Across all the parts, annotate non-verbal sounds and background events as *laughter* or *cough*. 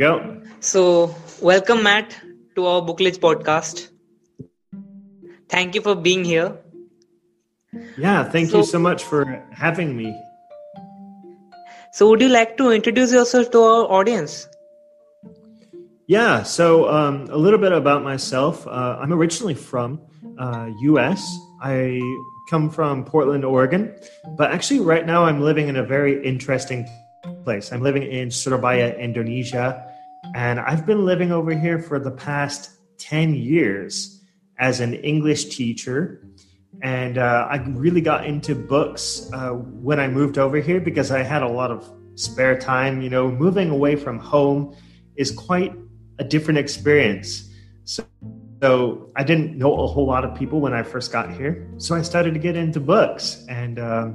go. So, welcome, Matt, to our Bookledge podcast. Thank you for being here. Yeah, thank so, you so much for having me. So, would you like to introduce yourself to our audience? Yeah, so um, a little bit about myself. Uh, I'm originally from uh, U.S. I come from Portland, Oregon, but actually, right now, I'm living in a very interesting place. I'm living in Surabaya, Indonesia, and I've been living over here for the past 10 years as an English teacher. And uh, I really got into books uh, when I moved over here because I had a lot of spare time. You know, moving away from home is quite a different experience. So so I didn't know a whole lot of people when I first got here. So I started to get into books, and uh,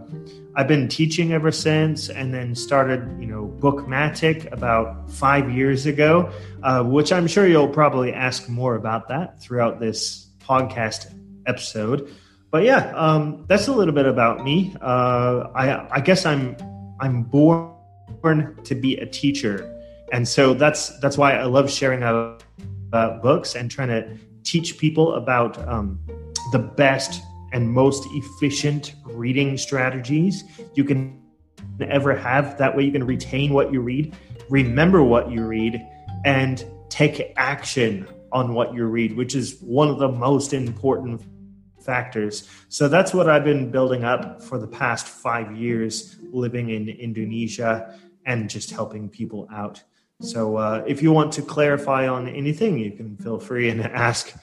I've been teaching ever since. And then started, you know, Bookmattic about five years ago, uh, which I'm sure you'll probably ask more about that throughout this podcast episode. But yeah, um, that's a little bit about me. Uh, I, I guess I'm I'm born to be a teacher, and so that's that's why I love sharing about books and trying to teach people about um, the best and most efficient reading strategies you can ever have. That way, you can retain what you read, remember what you read, and take action on what you read, which is one of the most important factors. So that's what I've been building up for the past five years living in Indonesia and just helping people out. So uh, if you want to clarify on anything, you can feel free and *laughs* ask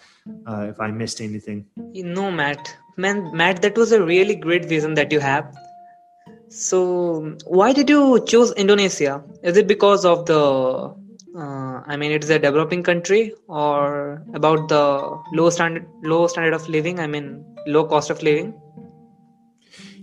uh, if I missed anything. No, Matt. Man, Matt, that was a really great vision that you have. So, why did you choose Indonesia? Is it because of the, uh, I mean, it is a developing country, or about the low standard, low standard of living? I mean, low cost of living.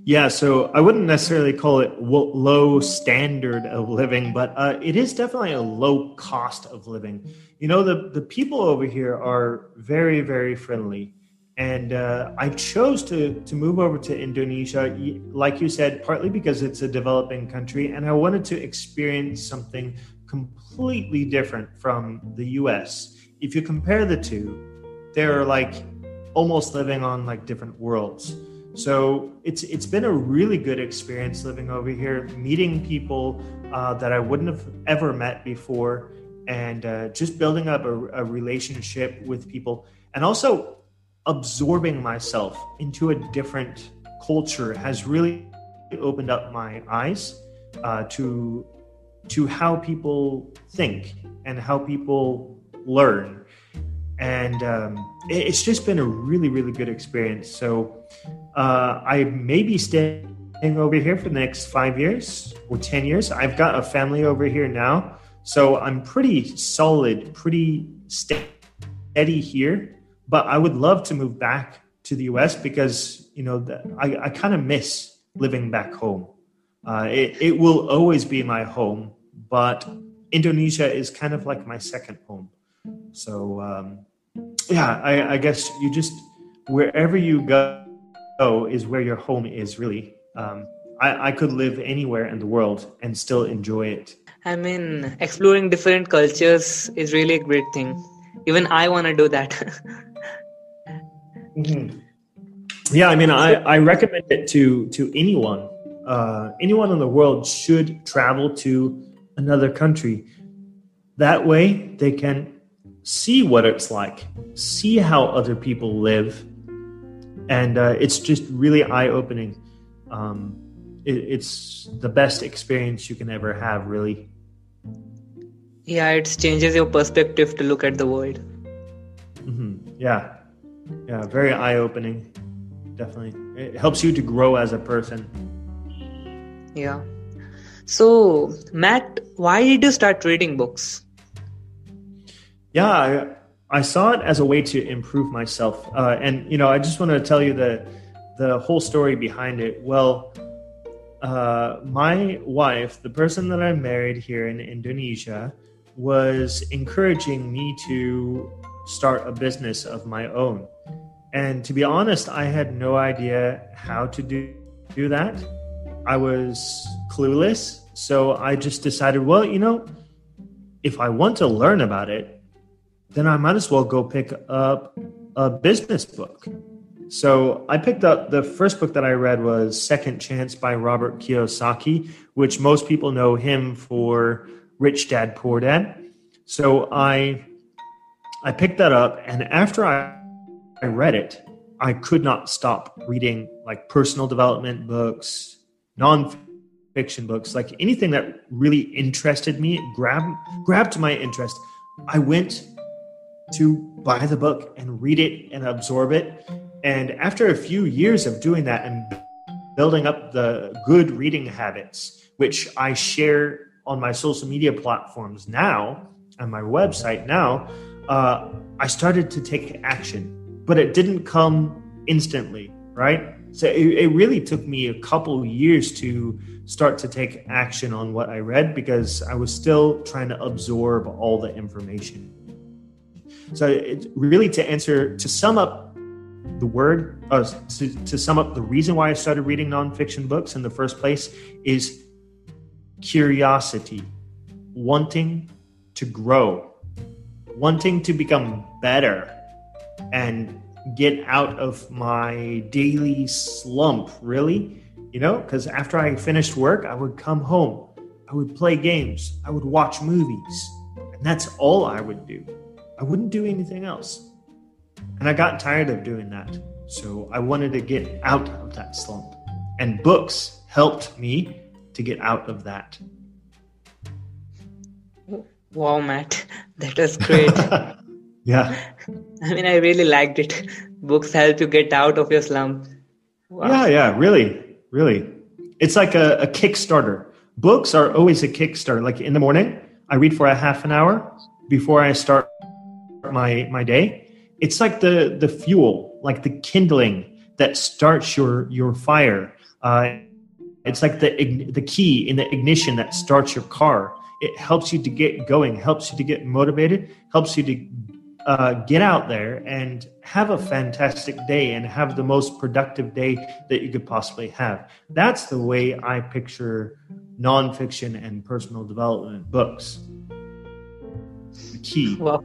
Yeah, so I wouldn't necessarily call it low standard of living, but uh, it is definitely a low cost of living. You know, the, the people over here are very, very friendly. And uh, I chose to, to move over to Indonesia, like you said, partly because it's a developing country, and I wanted to experience something completely different from the US. If you compare the two, they're like almost living on like different worlds. So it's it's been a really good experience living over here, meeting people uh, that I wouldn't have ever met before, and uh, just building up a, a, relationship with people, and also absorbing myself into a different culture has really opened up my eyes uh, to to how people think and how people learn. And um, it's just been a really really good experience. So uh, i may be staying over here for the next five years or ten years. I've got a family over here now so i'm pretty solid pretty steady here. But i would love to move back to the us because you know the, i, I kind of miss living back home. Uh, it, it will always be my home but indonesia is kind of like my second home. So um, yeah, I, I guess you just wherever you go is where your home is really. Um, I, I could live anywhere in the world and still enjoy it. I mean, exploring different cultures is really a great thing. Even I want to do that. *laughs* mm-hmm. Yeah, I mean, I, I recommend it to to anyone. Uh, anyone in the world should travel to another country. That way, they can see what it's like, see how other people live, and uh, it's just really eye opening. Um, it, it's the best experience you can ever have, really. Yeah, it changes your perspective to look at the world. Mm-hmm. Yeah, yeah, very eye opening. Definitely, it helps you to grow as a person. Yeah. So, Matt, why did you start reading books? yeah, I, saw it as a way to improve myself. Uh, and, you know, I just want to tell you the, the whole story behind it. Well, uh, my wife, the person that I married here in Indonesia, was encouraging me to start a business of my own. And to be honest, I had no idea how to do, do that. I was clueless. So I just decided, well, you know, if I want to learn about it, then I might as well go pick up a business book. So I picked up the first book that I read was Second Chance by Robert Kiyosaki, which most people know him for Rich Dad Poor Dad. So I I picked that up and after I, I read it, I could not stop reading like personal development books, non-fiction books, like anything that really interested me, grabbed grabbed my interest. I went to buy the book and read it and absorb it. And after a few years of doing that and building up the good reading habits, which I share on my social media platforms now and my website now, uh, I started to take action, but it didn't come instantly, right? So it, it really took me a couple years to start to take action on what I read because I was still trying to absorb all the information. So it's really to answer, to sum up the word, uh, to, to sum up the reason why I started reading nonfiction books in the first place is curiosity, wanting to grow, wanting to become better, and get out of my daily slump, really. You know, because after I finished work, I would come home, I would play games, I would watch movies, and that's all I would do. I wouldn't do anything else. And I got tired of doing that. So I wanted to get out of that slump. And books helped me to get out of that. Wow, Matt, that was great. *laughs* yeah. I mean, I really liked it. Books help you get out of your slump. Wow. Yeah, yeah, really, really. It's like a, a Kickstarter. Books are always a Kickstarter. Like in the morning, I read for a half an hour before I start my my day. It's like the the fuel like the kindling that starts your your fire. Uh, it's like the the key in the ignition that starts your car. It helps you to get going helps you to get motivated helps you to uh, get out there and have a fantastic day and have the most productive day that you could possibly have. That's the way i picture nonfiction and personal development books. The key. Well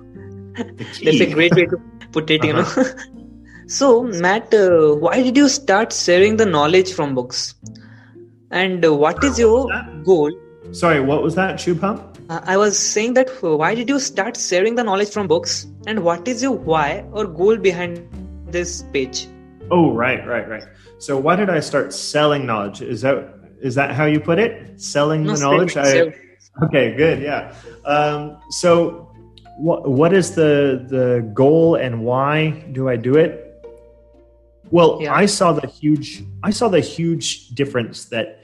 that's a great way to put it, uh-huh. you know. *laughs* So, Matt, uh, why did you start sharing the knowledge from books? And uh, what is your goal? Sorry, what was that, Shubham? Uh, I was saying that uh, why did you start sharing the knowledge from books? And what is your why or goal behind this page? Oh, right, right, right. So, why did I start selling knowledge? Is that is that how you put it? Selling no, the knowledge? I, okay, good. Yeah. Um, so what what is the the goal and why do I do it? Well, yeah. I saw the huge I saw the huge difference that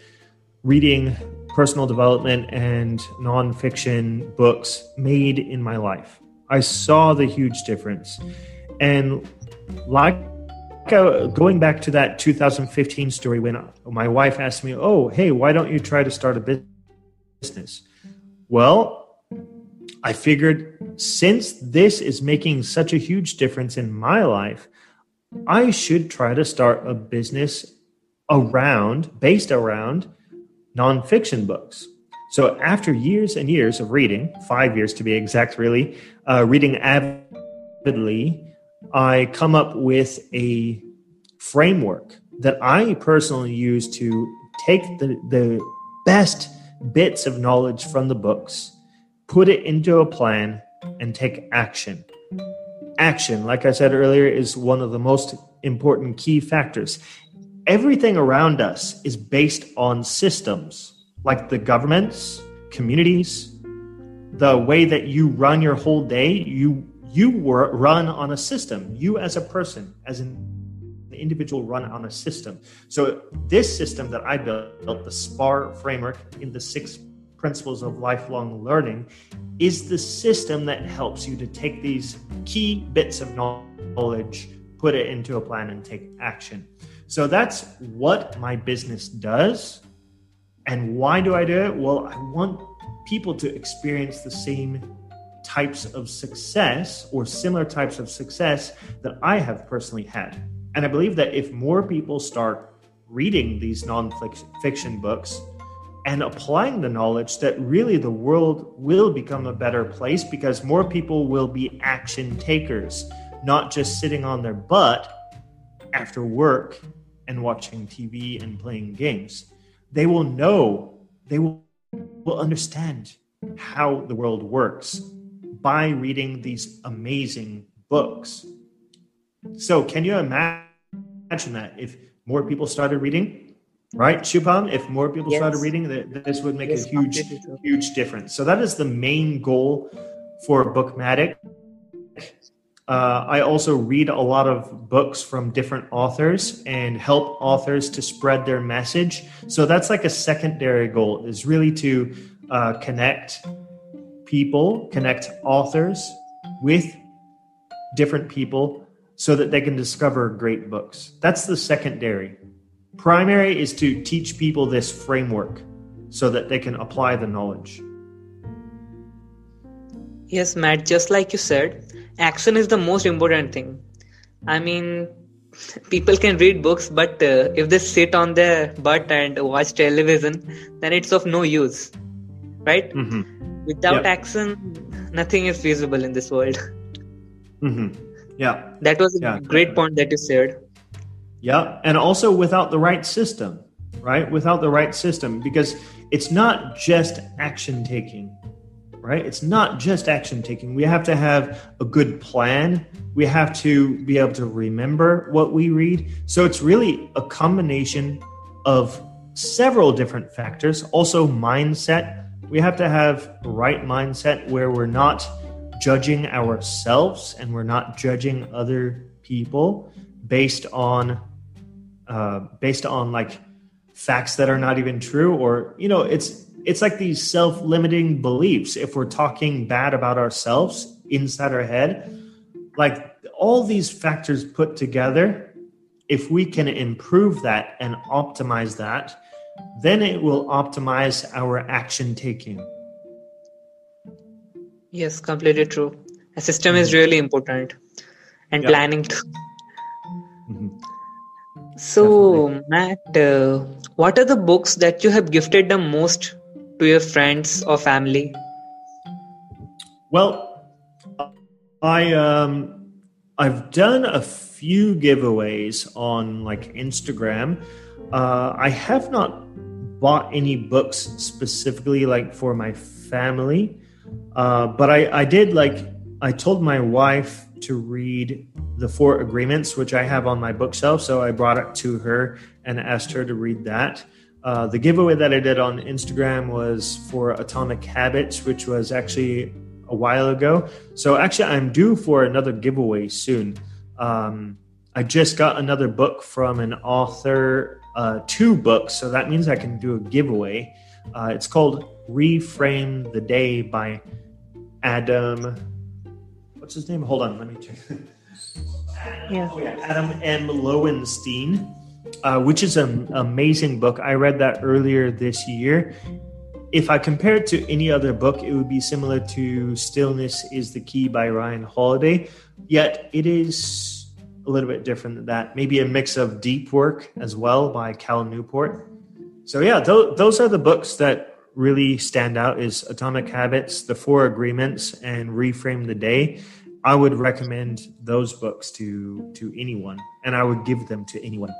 reading personal development and nonfiction books made in my life. I saw the huge difference, and like uh, going back to that 2015 story when my wife asked me, "Oh, hey, why don't you try to start a business?" Well, I figured since this is making such a huge difference in my life, I should try to start a business around, based around nonfiction books. So after years and years of reading, five years to be exact, really, uh, reading avidly, I come up with a framework that I personally use to take the, the best bits of knowledge from the books put it into a plan, and take action. Action, like I said earlier, is one of the most important key factors. Everything around us is based on systems like the governments, communities, the way that you run your whole day, you you run on a system. You as a person, as an individual run on a system. So this system that I built, the SPAR framework in the six principles of lifelong learning is the system that helps you to take these key bits of knowledge, put it into a plan, and take action. So that's what my business does. And why do I do it? Well, I want people to experience the same types of success or similar types of success that I have personally had. And I believe that if more people start reading these nonfiction books, and applying the knowledge that really the world will become a better place because more people will be action takers, not just sitting on their butt after work and watching TV and playing games. They will know, they will, will understand how the world works by reading these amazing books. So, can you imagine that if more people started reading, right, Shubham? If more people yes. started reading, this would make yes, a huge, huge difference. So, that is the main goal for bookmattic Uh, I also read a lot of books from different authors and help authors to spread their message. So that's like a secondary goal is really to uh, connect people, connect authors with different people so that they can discover great books. That's the secondary. Primary is to teach people this framework so that they can apply the knowledge. Yes, Matt, just like you said, action is the most important thing i mean people can read books but uh, if they sit on their butt and watch television then it's of no use right mm-hmm. without yep. action nothing is feasible in this world mm-hmm. yeah that was a yeah. great point that you said yeah and also without the right system right without the right system because it's not just action taking right? It's not just action taking. We have to have a good plan. We have to be able to remember what we read. So it's really a combination of several different factors. Also, mindset. We have to have right mindset where we're not judging ourselves and we're not judging other people based on uh, based on like facts that are not even true or you know it's it's like these self-limiting beliefs. If we're talking bad about ourselves inside our head like all these factors put together if we can improve that and optimize that then it will optimize our action taking. Yes completely true. A system is really important and planning too mm-hmm. So Definitely. matt uh, what are the books that you have gifted the most to your friends or family? Well, I um, I've done a few giveaways on like Instagram. Uh, I have not bought any books specifically like for my family, uh, but I, I did like I told my wife to read the Four Agreements, which I have on my bookshelf. So I brought it to her and asked her to read that. Uh, the giveaway that I did on Instagram was for Atomic Habits, which was actually a while ago. So actually, I'm due for another giveaway soon. Um, I just got another book from an author, uh, two books, so that means I can do a giveaway. Uh, it's called Reframe the Day by Adam. What's his name? Hold on, let me check. *laughs* yeah. Oh, yeah, Adam M. Lowenstein uh, which is an amazing book. I read that earlier this year. If I compare it to any other book, it would be similar to Stillness is the Key by Ryan Holiday, yet it is a little bit different than that. Maybe a mix of deep work as well by Cal Newport. So, yeah, th- those are the books that really stand out is Atomic Habits, The Four Agreements, and Reframe the Day. I would recommend those books to to anyone, and I would give them to anyone.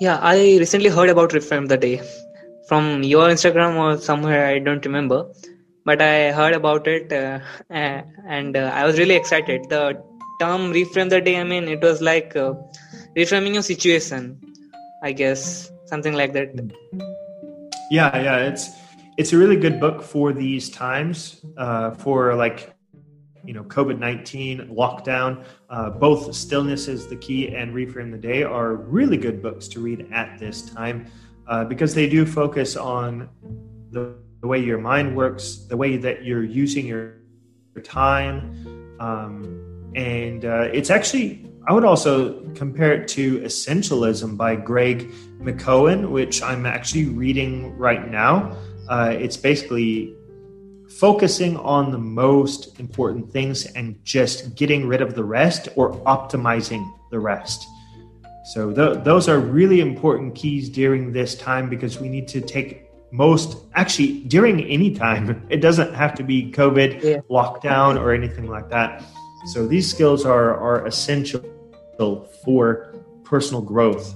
Yeah, I recently heard about Reframe the Day from your Instagram or somewhere, I don't remember. But I heard about it uh, and uh, I was really excited. The term Reframe the Day, I mean, it was like uh, reframing your situation, I guess, something like that. Yeah, yeah, it's it's a really good book for these times, uh, for like you know COVID nineteen lockdown. Uh, both Stillness is the Key and Reframe the Day are really good books to read at this time uh, because they do focus on the, the, way your mind works, the way that you're using your, your time, um, and uh, it's actually I would also compare it to Essentialism by Greg McKeown, which I'm actually reading right now. Uh, it's basically focusing on the most important things and just getting rid of the rest or optimizing the rest. So th- those are really important keys during this time because we need to take most actually during any time. *laughs* It doesn't have to be COVID Yeah. lockdown or anything like that. So these skills are are essential for personal growth.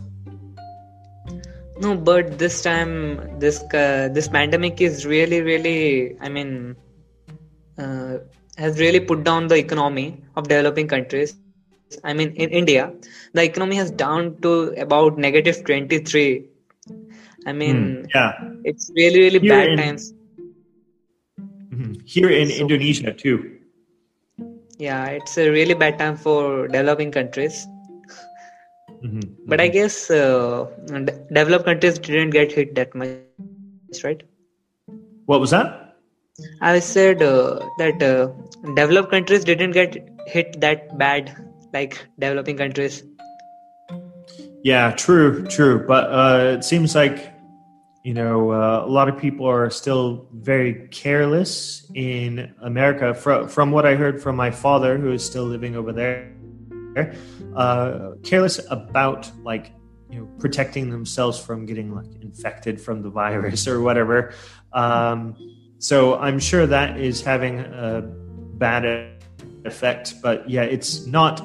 No, but this time, this uh, this pandemic is really, really. I mean, uh, has really put down the economy of developing countries. I mean, in India, the economy has down to about negative twenty three. I mean, Yeah, it's really, really Here bad in- times. Mhm. here in So- Indonesia too. Yeah, it's a really bad time for developing countries. Mhm. But I guess uh, de- developed countries didn't get hit that much, right? what was that? I said uh, that uh, developed countries didn't get hit that bad like developing countries. Yeah, true, true. But uh, it seems like you know uh, a lot of people are still very careless in America. From from what I heard from my father, who is still living over there, uh, careless about like you know protecting themselves from getting like infected from the *laughs* virus or whatever. Um, so I'm sure that is having a bad effect. But yeah, it's not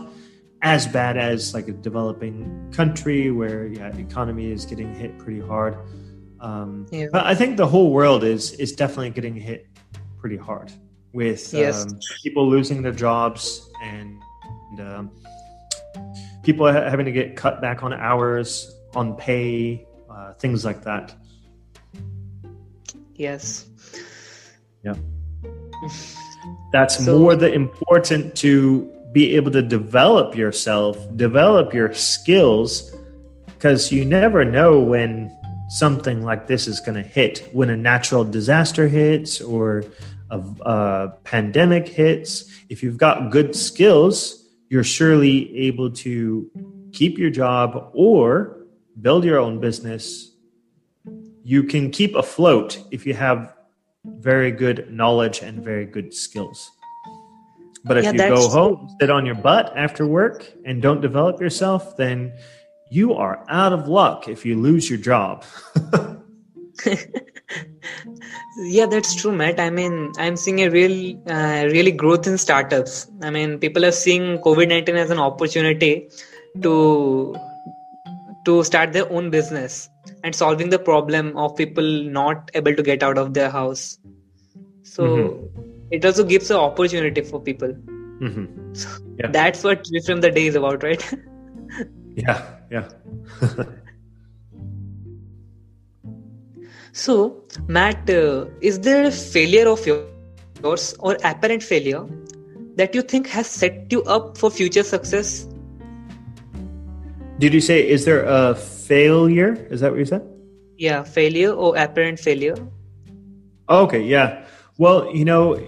as bad as like a developing country where yeah economy is getting hit pretty hard um, Yeah. but i think the whole world is is definitely getting hit pretty hard with Yes. um, people losing their jobs and, and um, people ha- having to get cut back on hours on pay uh, things like that Yes. Yeah. *laughs* That's So- more the important to be able to develop yourself develop your skills because you never know when something like this is going to hit when a natural disaster hits or a, a pandemic hits if you've got good skills you're surely able to keep your job or build your own business you can keep afloat if you have very good knowledge and very good skills. But if Yeah, you go home, sit on your butt after work, and don't develop yourself, then you are out of luck if you lose your job. *laughs* *laughs* *laughs* Yeah, that's true, Matt. I mean, I'm seeing a real, uh, really growth in startups. I mean, people are seeing COVID nineteen as an opportunity to to start their own business and solving the problem of people not able to get out of their house. So it also gives an opportunity for people. Mhm. Yeah. That's what from the Day is about, right? *laughs* Yeah, yeah. *laughs* So, Matt, uh, is there a failure of your- yours or apparent failure that you think has set you up for future success? Did you say, is there a failure? Is that what you said? Yeah, failure or apparent failure. Okay, yeah. Well, you know,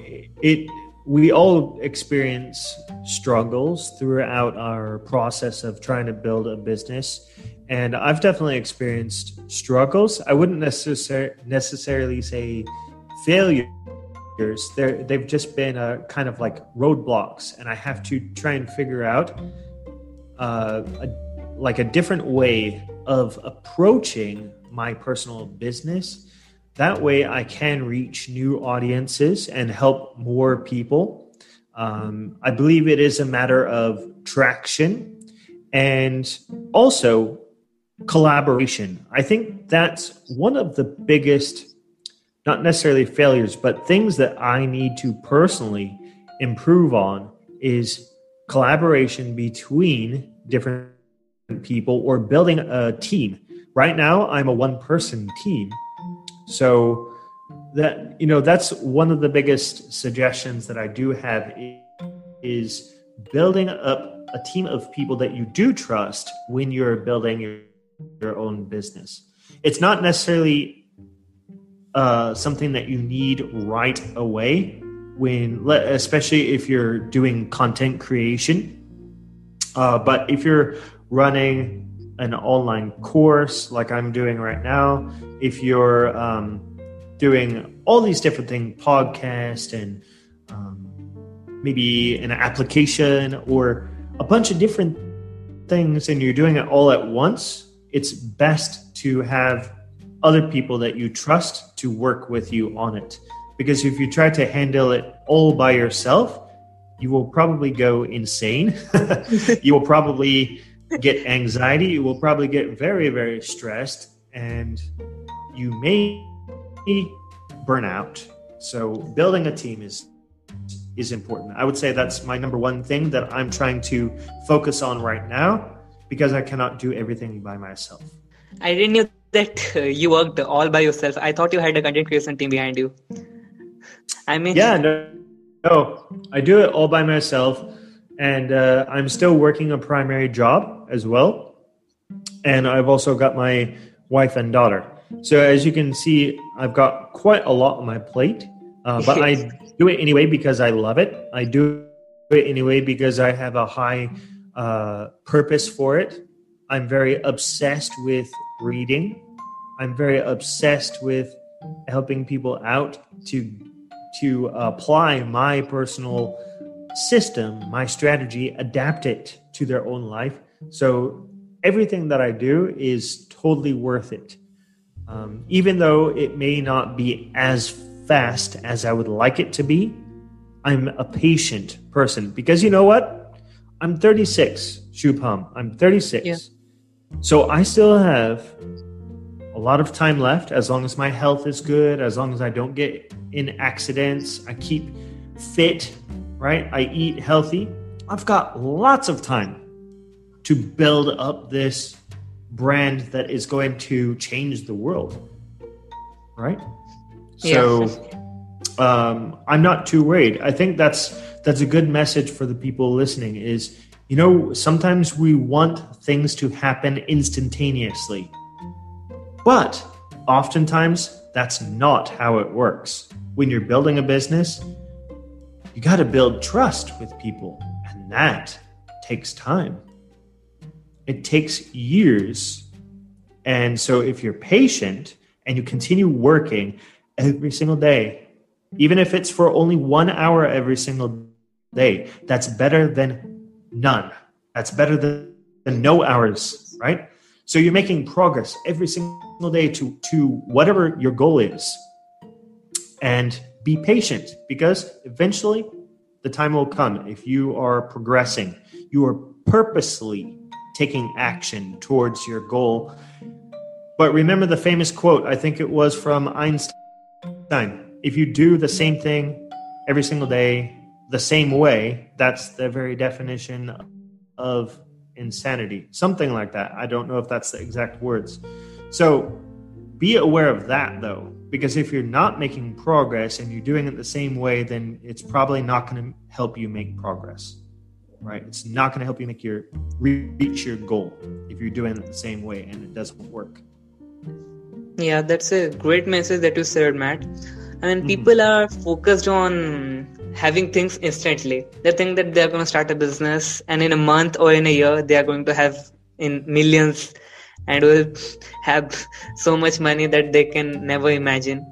it we all experience struggles throughout our process of trying to build a business. And I've definitely experienced struggles. I wouldn't necessar- necessarily say failures. They're, they've just been a kind of like roadblocks, and I have to try and figure out uh, a, like a different way of approaching my personal business that way i can reach new audiences and help more people um, i believe it is a matter of traction and also collaboration. I think that's one of the biggest not necessarily failures but things that i need to personally improve on is collaboration between different people or building a team. Right now i'm a one person team. So that you know that's one of the biggest suggestions that I do have is building up a team of people that you do trust when you're building your, your own business. It's not necessarily uh, something that you need right away when especially if you're doing content creation. Uh, but if you're running an online course like I'm doing right now, if you're um, doing all these different things, podcast and um, maybe an application or a bunch of different things and you're doing it all at once, it's best to have other people that you trust to work with you on it. Because if you try to handle it all by yourself, you will probably go insane. *laughs* you will probably get anxiety. You will probably get very, very stressed, and you may burn out. So, building a team is is important. I would say that's my number one thing that I'm trying to focus on right now because I cannot do everything by myself. I didn't know that uh, *laughs* you worked all by yourself. I thought you had a content creation team behind you. I mean, yeah, no, no, I do it all by myself, and uh, I'm still working a primary job as well, and I've also got my wife and daughter. So as you can see, I've got quite a lot on my plate, uh, but I *laughs* do it anyway because I love it. I do it anyway because I have a high uh, purpose for it. I'm very obsessed with reading. I'm very obsessed with helping people out to to apply my personal system, my strategy, adapt it to their own life. So everything that I do is totally worth it. Um, even though it may not be as fast as I would like it to be, I'm a patient person because you know what? I'm 36, Shubham. I'm 36. Yeah. So I still have a lot of time left as long as my health is good, as long as I don't get in accidents, I keep fit, right? I eat healthy. I've got lots of time to build up this brand that is going to change the world, right? So um, I'm not too worried. I think that's that's a good message for the people listening. Is you know sometimes we want things to happen instantaneously, but oftentimes that's not how it works. When you're building a business, you got to build trust with people, and that takes time. It takes years. And so if you're patient and you continue working every single day, even if it's for only one hour every single day, that's better than none. That's better than, than no hours, right? So you're making progress every single day to, to whatever your goal is. And be patient because eventually the time will come. If you are progressing, you are purposely taking action towards your goal. But remember the famous quote, I think it was from Einstein if you do the same thing every single day, the same way, that's the very definition of insanity. Something like that. I don't know if that's the exact words. So be aware of that though, because if you're not making progress and you're doing it the same way, then it's probably not going to help you make progress. Right? It's not going to help you make your reach your goal if you're doing it the same way and it doesn't work. Yeah, that's a great message that you said, Matt. I mean, mm-hmm. people are focused on having things instantly. They think that they're going to start a business, and in a month or in a year, they are going to have in millions and will have so much money that they can never imagine.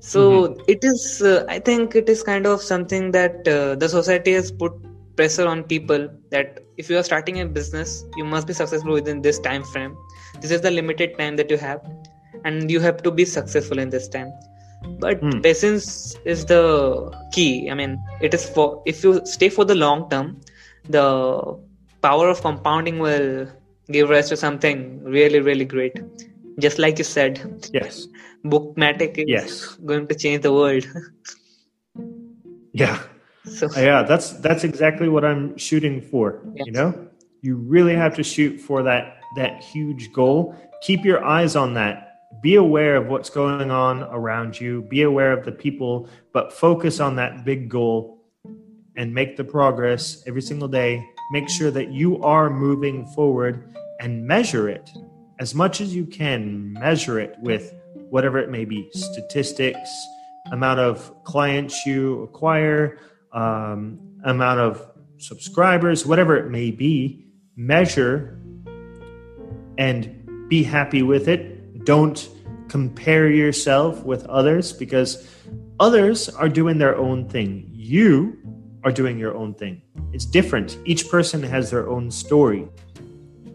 So mm-hmm. it is, uh, I think, it is kind of something that uh, the society has put pressure on people that if you are starting a business, you must be successful within this time frame. This is the limited time that you have and you have to be successful in this time but mm. patience is the key. I mean it is for if you stay for the long term the power of compounding will give rise to something really really great. Just like you said yes. bookmattic is yes. going to change the world. *laughs* Yeah. So uh, yeah that's that's exactly what i'm shooting for yes. you know? You really have to shoot for that that huge goal. Keep your eyes on that be aware of what's going on around you, be aware of the people, but focus on that big goal and make the progress every single day. Make sure that you are moving forward and measure it as much as you can. Measure it with whatever it may be statistics, amount of clients you acquire, um, amount of subscribers, whatever it may be. Measure and be happy with it don't compare yourself with others because others are doing their own thing. You are doing your own thing. It's different. Each person has their own story.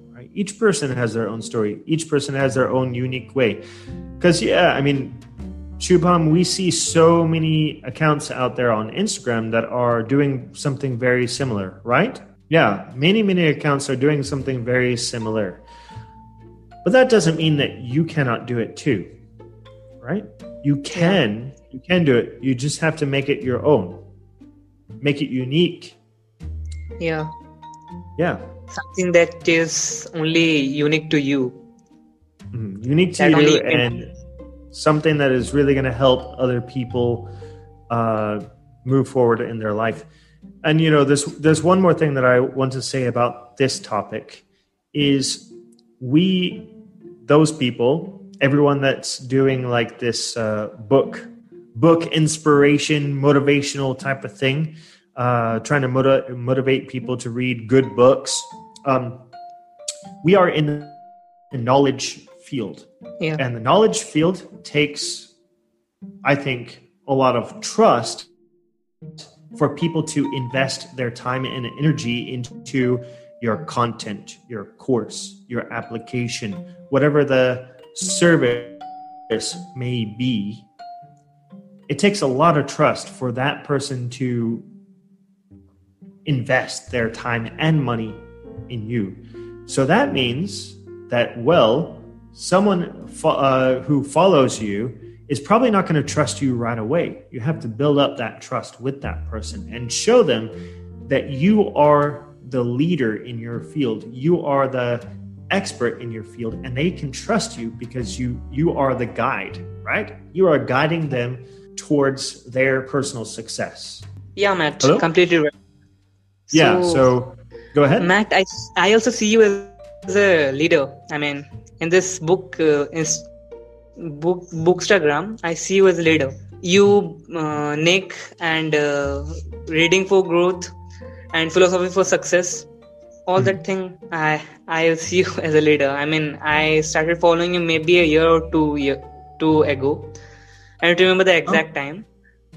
Right? Each person has their own story. Each person has their own unique way. Because, yeah, I mean, Shubham, we see so many accounts out there on Instagram that are doing something very similar, right? Yeah, many, many accounts are doing something very similar. But that doesn't mean that you cannot do it too, right? You can, you can do it. You just have to make it your own, make it unique. Yeah. Yeah. Something that is only unique to you. Mm-hmm. Unique to that you and something that is really going to help other people uh, move forward in their life. And you know, there's there's one more thing that I want to say about this topic is we those people, everyone that's doing like this uh, book book inspiration motivational type of thing, uh, trying to motiv- motivate people to read good books. Um, we are in the knowledge field yeah. And the knowledge field takes, I think, a lot of trust for people to invest their time and energy into your content, your course, your application, whatever the service may be. It takes a lot of trust for that person to invest their time and money in you. So that means that, well, someone fo- uh, who follows you is probably not going to trust you right away. You have to build up that trust with that person and show them that you are the leader in your field. You are the expert in your field and they can trust you because you you are the guide, right? You are guiding them towards their personal success. Yeah, Matt, Hello? completely right. So, yeah, so go ahead. Matt, I I also see you as a leader. I mean, in this book uh, is book bookstagram i see you as a leader you uh, nick and uh, reading for growth and philosophy for success all mm-hmm. that thing i i see you *laughs* as a leader i mean i started following you maybe a year or two year two ago i don't remember the exact oh. time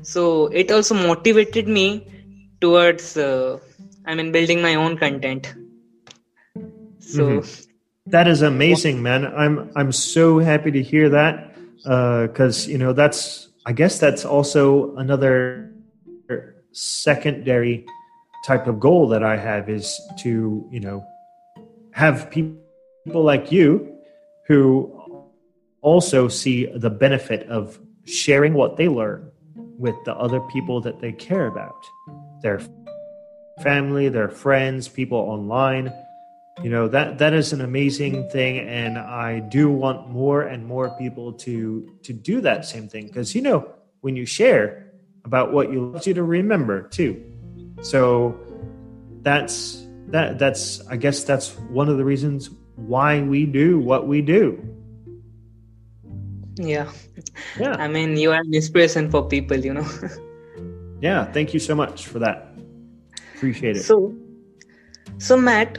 so it also motivated me towards uh, i mean building my own content so mm-hmm. That is amazing, man. I'm I'm so happy to hear that because uh, you know that's I guess that's also another secondary type of goal that I have is to you know have people like you who also see the benefit of sharing what they learn with the other people that they care about. Their family their friends people online. You know that that is an amazing thing and i do want more and more people to to do that same thing. Because you know when you share about what you want you to remember too so that's that that's i guess that's one of the reasons why we do what we do. Yeah. Yeah. I mean you are an inspiration for people you know. *laughs* Yeah thank you so much for that. Appreciate it. So so matt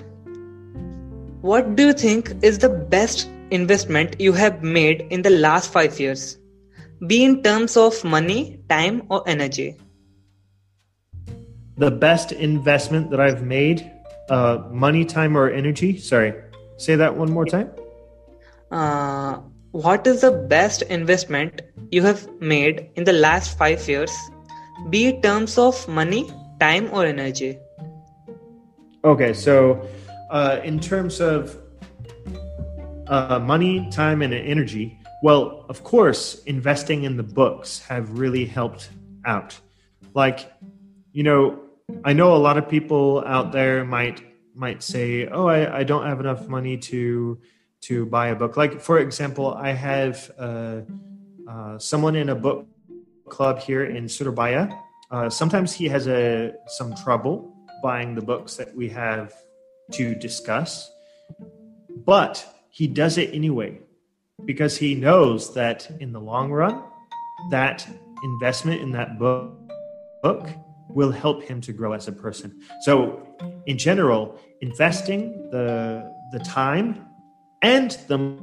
what do you think is the best investment you have made in the last five years? Be in terms of money, time, or energy. The best investment that I've made, uh, money, time, or energy? Sorry, say that one more time. Uh, what is the best investment you have made in the last five years? Be in terms of money, time, or energy. Okay, so uh, in terms of uh, money, time, and energy, well, of course, investing in the books have really helped out. Like, you know, I know a lot of people out there might might say, "Oh, I, I don't have enough money to to buy a book." Like, for example, I have uh, uh, someone in a book club here in Surabaya. Uh, sometimes he has a some trouble buying the books that we have to discuss, but he does it anyway because he knows that in the long run, that investment in that book, book will help him to grow as a person. So, in general, investing the the time and the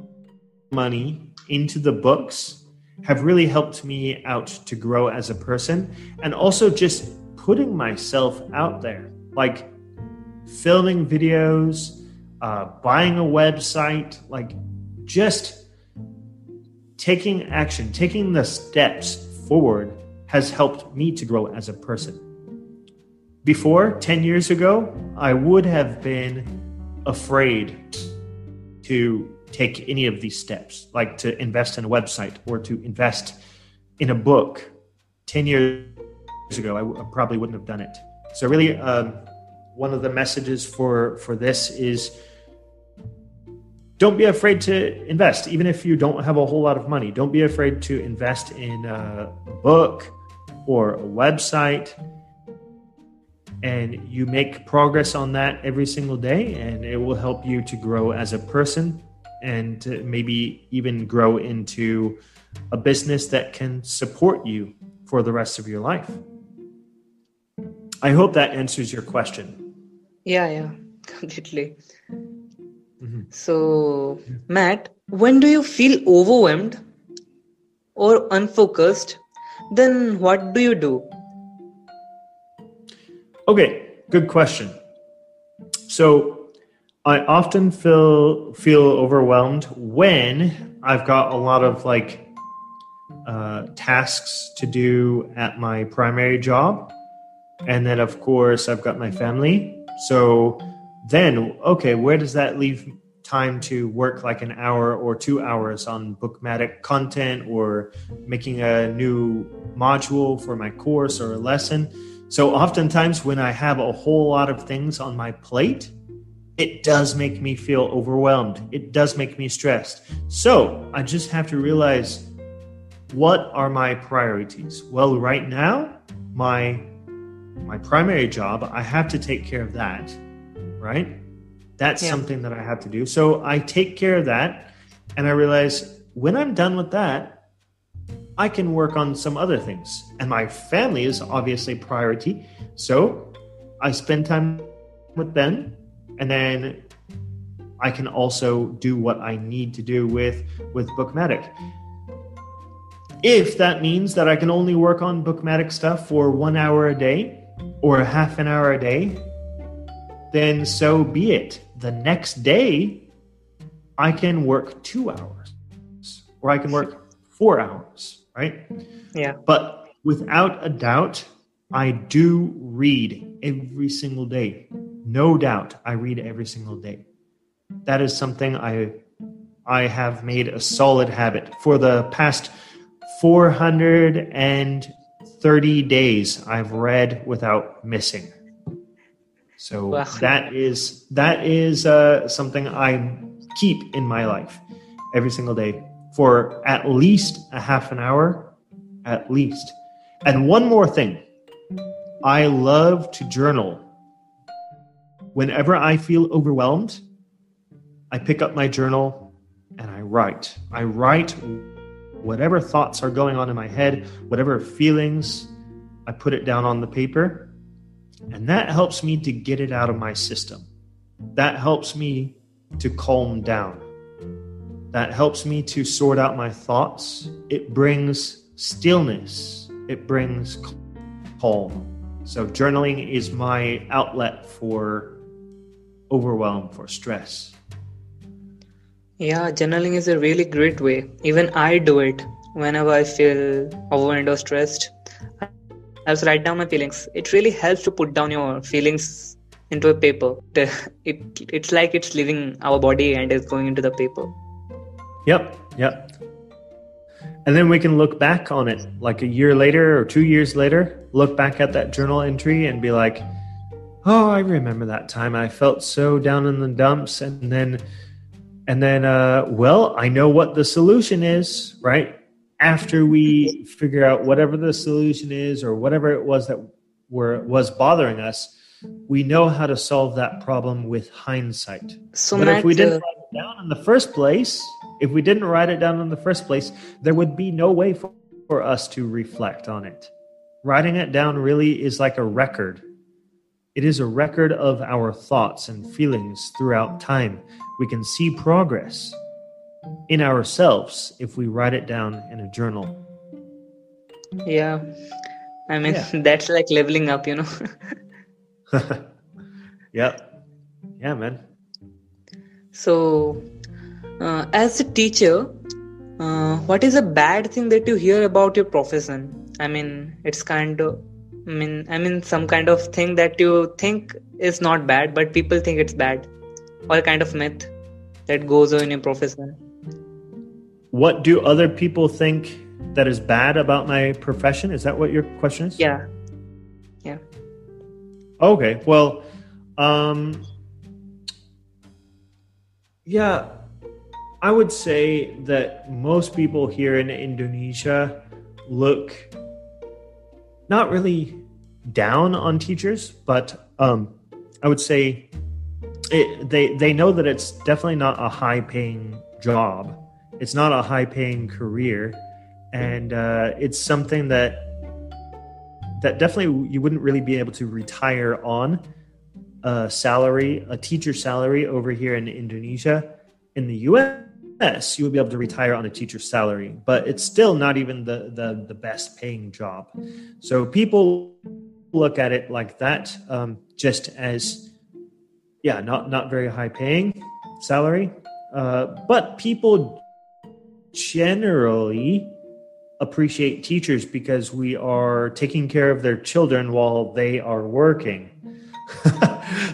money into the books have really helped me out to grow as a person and also just putting myself out there like filming videos, uh, buying a website, like just taking action, taking the steps forward has helped me to grow as a person. Before, 10 years ago, I would have been afraid to take any of these steps, like to invest in a website or to invest in a book. 10 years ago, I, w- I probably wouldn't have done it. So, really, um, one of the messages for, for this is don't be afraid to invest, even if you don't have a whole lot of money. Don't be afraid to invest in a book or a website and you make progress on that every single day and it will help you to grow as a person and maybe even grow into a business that can support you for the rest of your life. I hope that answers your question. Yeah yeah *laughs* completely. Mm-hmm. so matt when do you feel overwhelmed or unfocused? Then what do you do Okay, good question. So I often feel feel overwhelmed when I've got a lot of like uh, tasks to do at my primary job, and then of course I've got my family. So then, okay, where does that leave time to work like an hour or two hours on Bookmattic content or making a new module for my course or a lesson? So, oftentimes, when I have a whole lot of things on my plate, it does make me feel overwhelmed. It does make me stressed. So, I just have to realize what are my priorities? Well, right now, my my primary job, I have to take care of that, right? That's yeah. something that I have to do. So, I take care of that and I realize when I'm done with that, I can work on some other things. And my family is obviously priority. So I spend time with them and then I can also do what I need to do with with Bookmattic. If that means that I can only work on Bookmattic stuff for 1 hour a day or a half an hour a day, then so be it. The next day I can work 2 hours or I can work 4 hours right? Yeah. But without a doubt, I do read every single day. No doubt, I read every single day. That is something I I have made a solid habit for the past 430 days. I've read without missing. So wow. that is that is uh, something I keep in my life every single day for at least a half an hour, at least. And one more thing I love to journal. Whenever I feel overwhelmed, I pick up my journal and I write. I write whatever thoughts are going on in my head, whatever feelings, I put it down on the paper. And that helps me to get it out of my system. That helps me to calm down that helps me to sort out my thoughts. It brings stillness, it brings calm. So, journaling is my outlet for overwhelm, for stress. Yeah, journaling is a really great way. Even I do it whenever I feel overwhelmed or stressed. I just write down my feelings. It really helps to put down your feelings into a paper. *laughs* It, it's like it's leaving our body and is going into the paper. Yep, yep. And then we can look back on it like a year later or two years later, look back at that journal entry and be like, oh, I remember that time I felt so down in the dumps. And then, and then, uh, well, I know what the solution is, right? After we figure out whatever the solution is or whatever it was that were, was bothering us, we know how to solve that problem with hindsight. So but if we didn't uh, down in the first place, if we didn't write it down in the first place, there would be no way for, for us to reflect on it. Writing it down really is like a record. It is a record of our thoughts and feelings throughout time. We can see progress in ourselves if we write it down in a journal. Yeah. I mean, yeah. *laughs* that's like leveling up, you know. *laughs* *laughs* yeah. Yeah, man. So, uh, as a teacher, uh, what is a bad thing that you hear about your profession? I mean, it's kind of, I mean, I mean, some kind of thing that you think is not bad, but people think it's bad, or a kind of myth that goes on in your profession. What do other people think that is bad about my profession? Is that what your question is? Yeah. Yeah. Okay. Well, um, yeah, I would say that most people here in Indonesia look not really down on teachers, but um, I would say it, they they know that it's definitely not a high paying job. It's not a high paying career, and uh, it's something that that definitely you wouldn't really be able to retire on a salary, a teacher salary over here in Indonesia. In the US, you would be able to retire on a teacher salary, but it's still not even the, the, the best paying job. So people look at it like that, um, just as, yeah, not, not very high paying salary. Uh, but people generally appreciate teachers because we are taking care of their children while they are working.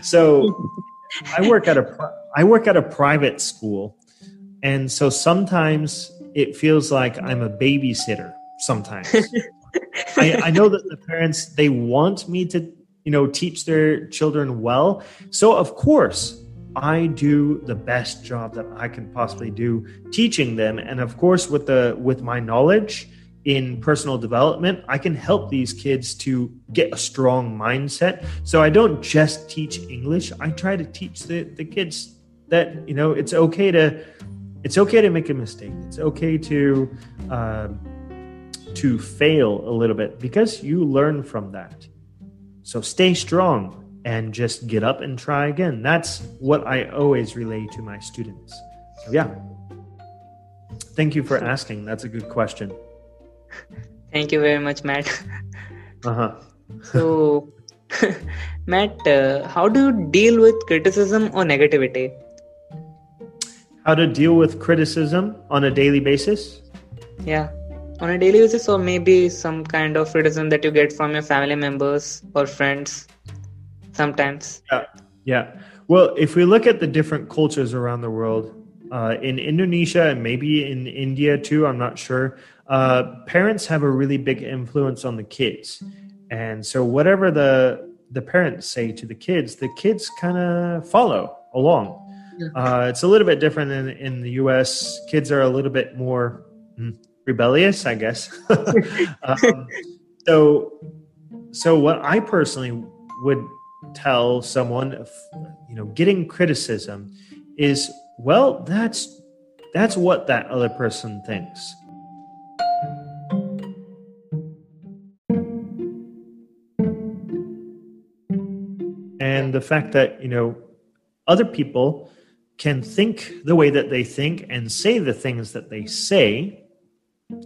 So I work at a I work at a private school, and so sometimes it feels like I'm a babysitter. Sometimes I, I know that the parents they want me to you know teach their children well, so of course I do the best job that I can possibly do teaching them, and of course with the with my knowledge in personal development, I can help these kids to get a strong mindset. So I don't just teach English. I try to teach the, the kids that, you know, it's okay to it's okay to make a mistake. It's okay to uh, to fail a little bit because you learn from that. So stay strong and just get up and try again. That's what I always relay to my students. So yeah. Thank you for asking. That's a good question. Thank you very much, Matt. Uh-huh. so, *laughs* Matt, uh, how do you deal with criticism or negativity? How to deal with criticism on a daily basis? Yeah, on a daily basis, or maybe some kind of criticism that you get from your family members or friends sometimes. Yeah. Yeah. Well, if we look at the different cultures around the world, uh, in Indonesia and maybe in India too, I'm not sure, uh, parents have a really big influence on the kids. And so whatever the the parents say to the kids, the kids kind of follow along. Uh, it's a little bit different in, in the U.S. Kids are a little bit more mm, rebellious, I guess. *laughs* um, so, so what I personally would tell someone, if, you know, getting criticism is well, that's that's what that other person thinks. And the fact that you know other people can think the way that they think and say the things that they say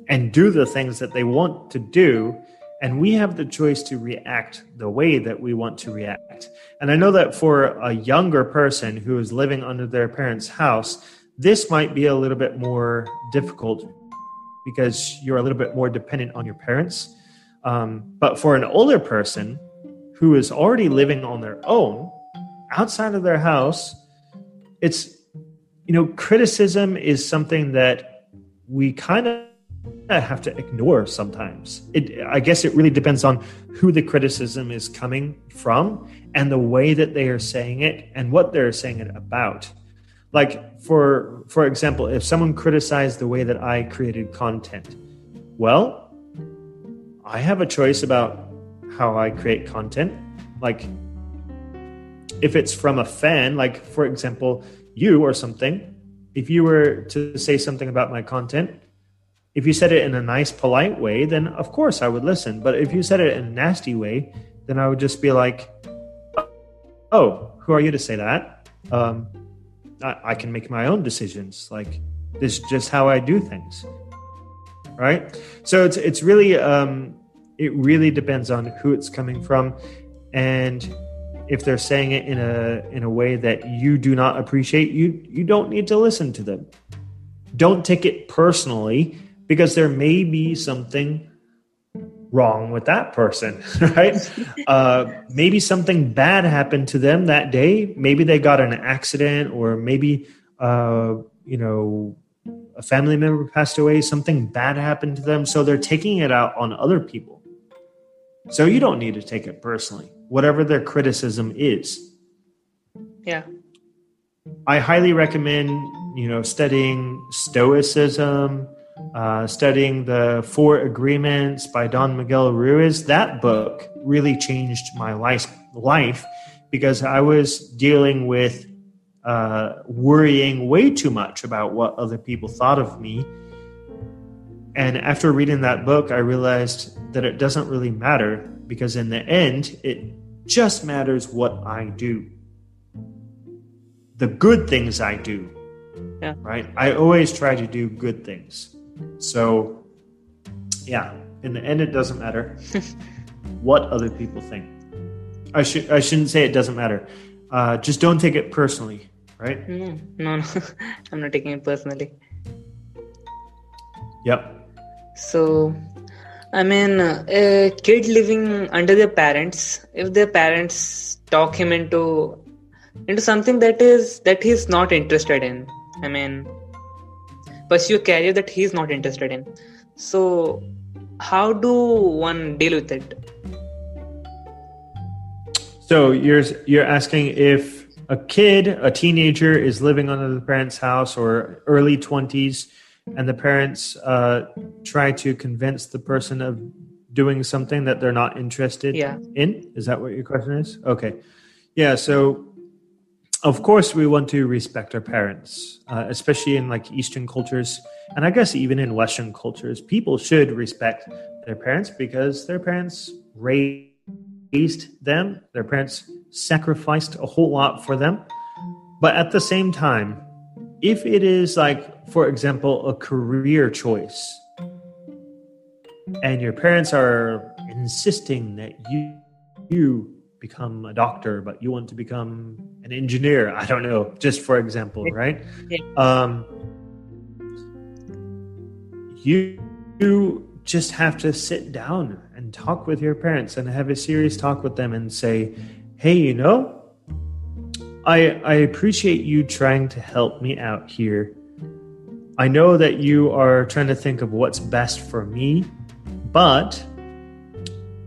and do the things that they want to do and we have the choice to react the way that we want to react. And i know that for a younger person who is living under their parents house this might be a little bit more difficult because you're a little bit more dependent on your parents. Um, but for an older person who is already living on their own outside of their house, it's, you know, criticism is something that we kind of have to ignore sometimes. It, I guess it really depends on who the criticism is coming from and the way that they are saying it and what they're saying it about. Like for for example, if someone criticized the way that I created content, well, I have a choice about how I create content. Like, if it's from a fan, like for example, you or something, if you were to say something about my content, if you said it in a nice, polite way, then of course I would listen. But if you said it in a nasty way, then I would just be like, oh, who are you to say that? Um, I, I can make my own decisions. Like, this is just how I do things. Right? So it's, it's really, um, it really depends on who it's coming from and if they're saying it in a in a way that you do not appreciate, you you don't need to listen to them. Don't take it personally because there may be something wrong with that person, *laughs* right? *laughs* uh, maybe something bad happened to them that day. Maybe they got an accident, or maybe uh, you know a family member passed away. Something bad happened to them, so they're taking it out on other people. So you don't need to take it personally, whatever their criticism is. Yeah. I highly recommend, you know, studying Stoicism, uh, studying the Four Agreements by Don Miguel Ruiz. That book really changed my life, life because I was dealing with uh, worrying way too much about what other people thought of me. And after reading that book, I realized that it doesn't really matter because in the end, it just matters what I do. The good things I do. Yeah. Right? I always try to do good things. So, yeah, in the end, it doesn't matter *laughs* what other people think. I should I shouldn't say it doesn't matter. Uh, just don't take it personally, right? No, no, no. *laughs* I'm not taking it personally. Yep. So, I mean, a kid living under their parents, if their parents talk him into into something that is that he's not interested in, I mean, pursue a career that he's not interested in. So, how do one deal with it? So you're you're asking if a kid, a teenager, is living under the parents' house or early twenties, and the parents uh, try to convince the person of doing something that they're not interested Yeah. in. Is that what your question is? Okay, yeah. So of course we want to respect our parents, uh, especially in like Eastern cultures, and I guess even in Western cultures, people should respect their parents because their parents raised them. Their parents sacrificed a whole lot for them. But at the same time, if it is like, for example, a career choice, and your parents are insisting that you you become a doctor, but you want to become an engineer, I don't know, just for example, right? Yeah. Um, you you just have to sit down and talk with your parents and have a serious talk with them and say, "Hey, you know, I I appreciate you trying to help me out here. I know that you are trying to think of what's best for me, but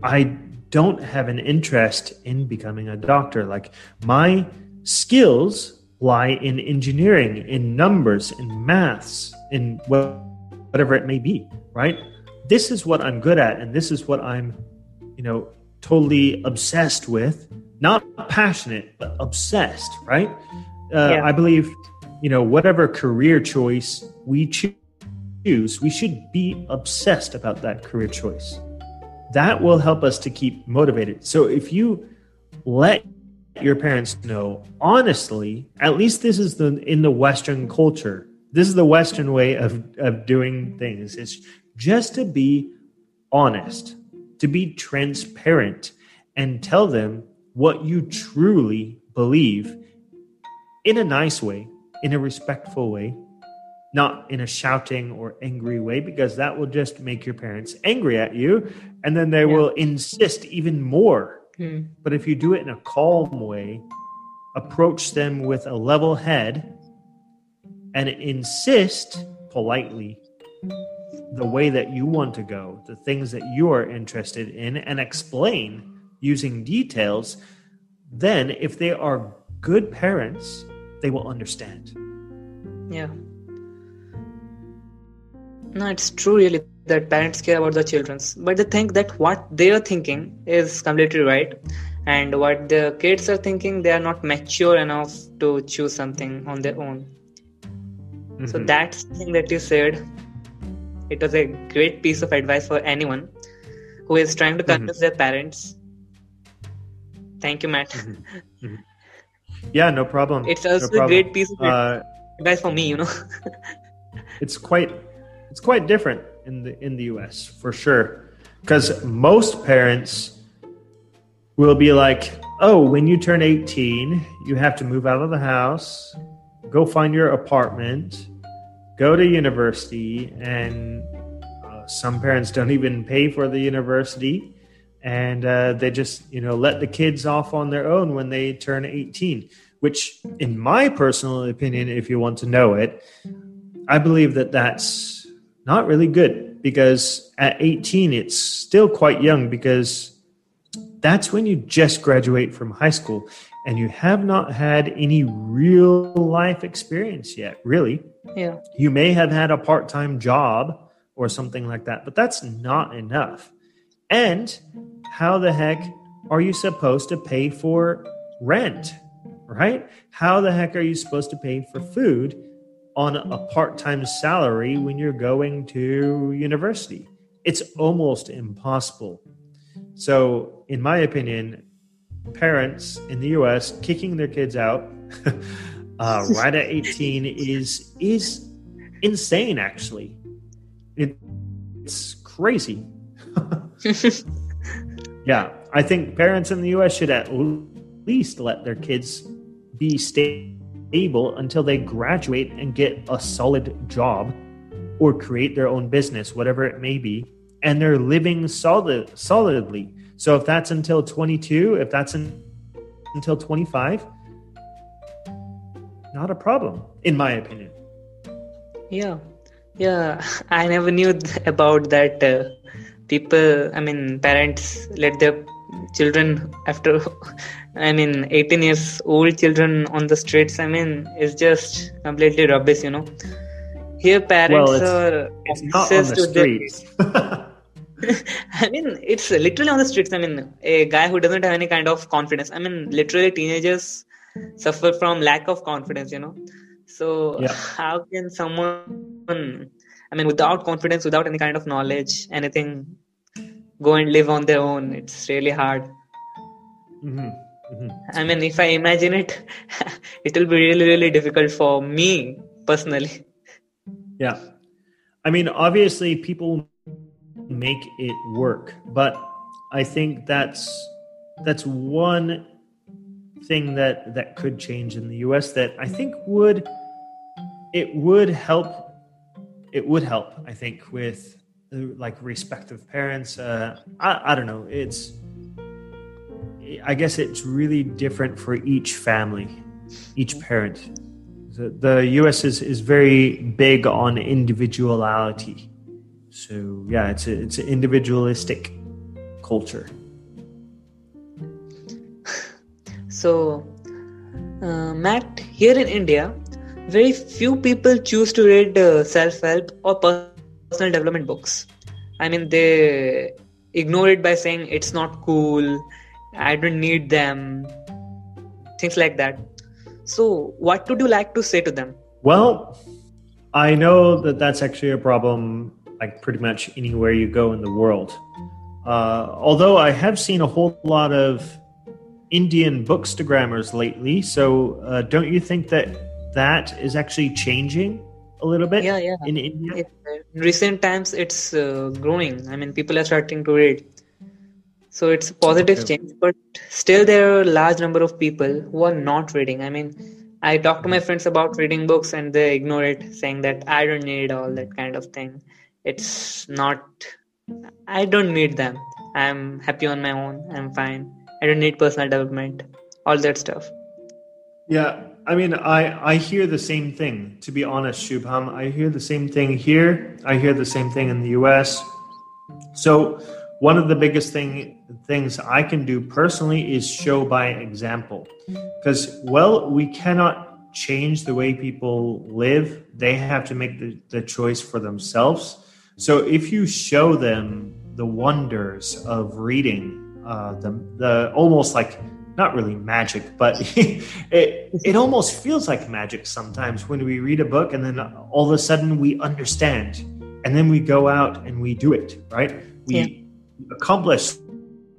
I don't have an interest in becoming a doctor. Like my skills lie in engineering, in numbers, in maths, in whatever it may be, right? This is what I'm good at, and this is what I'm, you know, totally obsessed with. Not passionate, but obsessed, right? Uh, Yeah. I believe, you know, whatever career choice we choose, we should be obsessed about that career choice. That will help us to keep motivated. So if you let your parents know honestly, at least this is the in the Western culture. This is the Western way of, of doing things. It's just to be honest, to be transparent, and tell them what you truly believe in a nice way, in a respectful way, not in a shouting or angry way, because that will just make your parents angry at you, and then they Yeah. will insist even more Hmm. but if you do it in a calm way, approach them with a level head and insist politely the way that you want to go, the things that you are interested in, and explain using details, then if they are good parents, they will understand. Yeah. No, it's true really that parents care about the children's, but they think that what they are thinking is completely right, and what the kids are thinking, they are not mature enough to choose something on their own. So Mhm. that's the thing that you said. It was a great piece of advice for anyone who is trying to convince their parents. Thank you, Matt. yeah, no problem. It's No also a great piece of Uh, advice for me, you know. *laughs* it's quite it's quite different in the in the US for sure because most parents will be like oh, when you turn 18, you have to move out of the house, go find your apartment, go to university, and uh, some parents don't even pay for the university. And uh, they just, you know, let the kids off on their own when they turn 18, which, in my personal opinion, if you want to know it, I believe that that's not really good because at 18, it's still quite young because that's when you just graduate from high school and you have not had any real life experience yet, really. Yeah. You may have had a part time job or something like that, but that's not enough. And how the heck are you supposed to pay for rent, right? How the heck are you supposed to pay for food on a part time salary when you're going to university? It's almost impossible. So, in my opinion, parents in the U.S. kicking their kids out *laughs* uh, right at 18 is is insane. Actually, it, it's crazy. *laughs* yeah, I think parents in the U.S. should at least let their kids be stable until they graduate and get a solid job or create their own business, whatever it may be and they're living solid solidly. So if that's until 22, if that's in, until 25, not a problem, in my opinion. Yeah, yeah. I never knew about that. Uh, people, I mean, parents let their children after, *laughs* I mean, 18 years old children on the streets. I mean, it's just completely rubbish, you know. Here, parents well, it's, are it's not on the streets. *laughs* I mean, it's literally on the streets. I mean, a guy who doesn't have any kind of confidence. I mean, literally, teenagers suffer from lack of confidence, you know. So, yeah. how can someone, I mean, without confidence, without any kind of knowledge, anything, go and live on their own? It's really hard. Mm-hmm. Mm-hmm. I mean, if I imagine it, *laughs* it will be really, really difficult for me personally. Yeah. I mean, obviously, people make it work. But I think that's that's one thing that that could change in the US that I think would it would help it would help I think with like respective parents. Uh I, I don't know. It's I guess it's really different for each family each parent. The, the US is is very big on individuality. So yeah, it's a, it's an individualistic culture. So, uh, Matt, here in India, very few people choose to read uh, self-help or personal development books. I mean, they ignore it by saying it's not cool. I don't need them. Things like that. So, what would you like to say to them? Well, I know that that's actually a problem like pretty much anywhere you go in the world. Uh, although I have seen a whole lot of Indian bookstagrammers lately, so uh, don't you think that that is actually changing a little bit? Yeah, yeah. In India, it, in recent times it's uh, growing. I mean, people are starting to read, so it's a positive okay. change. But still, there are a large number of people who are not reading. I mean, I talk to my friends about reading books, and they ignore it, saying that I don't need all that kind of thing it's not i don't need them i'm happy on my own i'm fine i don't need personal development all that stuff yeah i mean i i hear the same thing to be honest shubham. I hear the same thing here. I hear the same thing in the us so one of the biggest thing things i can do personally is show by example. Because well we cannot change the way people live. They have to make the, the choice for themselves. So if you show them the wonders of reading, uh, the the almost like not really magic, but *laughs* it it almost feels like magic sometimes when we read a book and then all of a sudden we understand, and then we go out and we do it. Right? We yeah. accomplish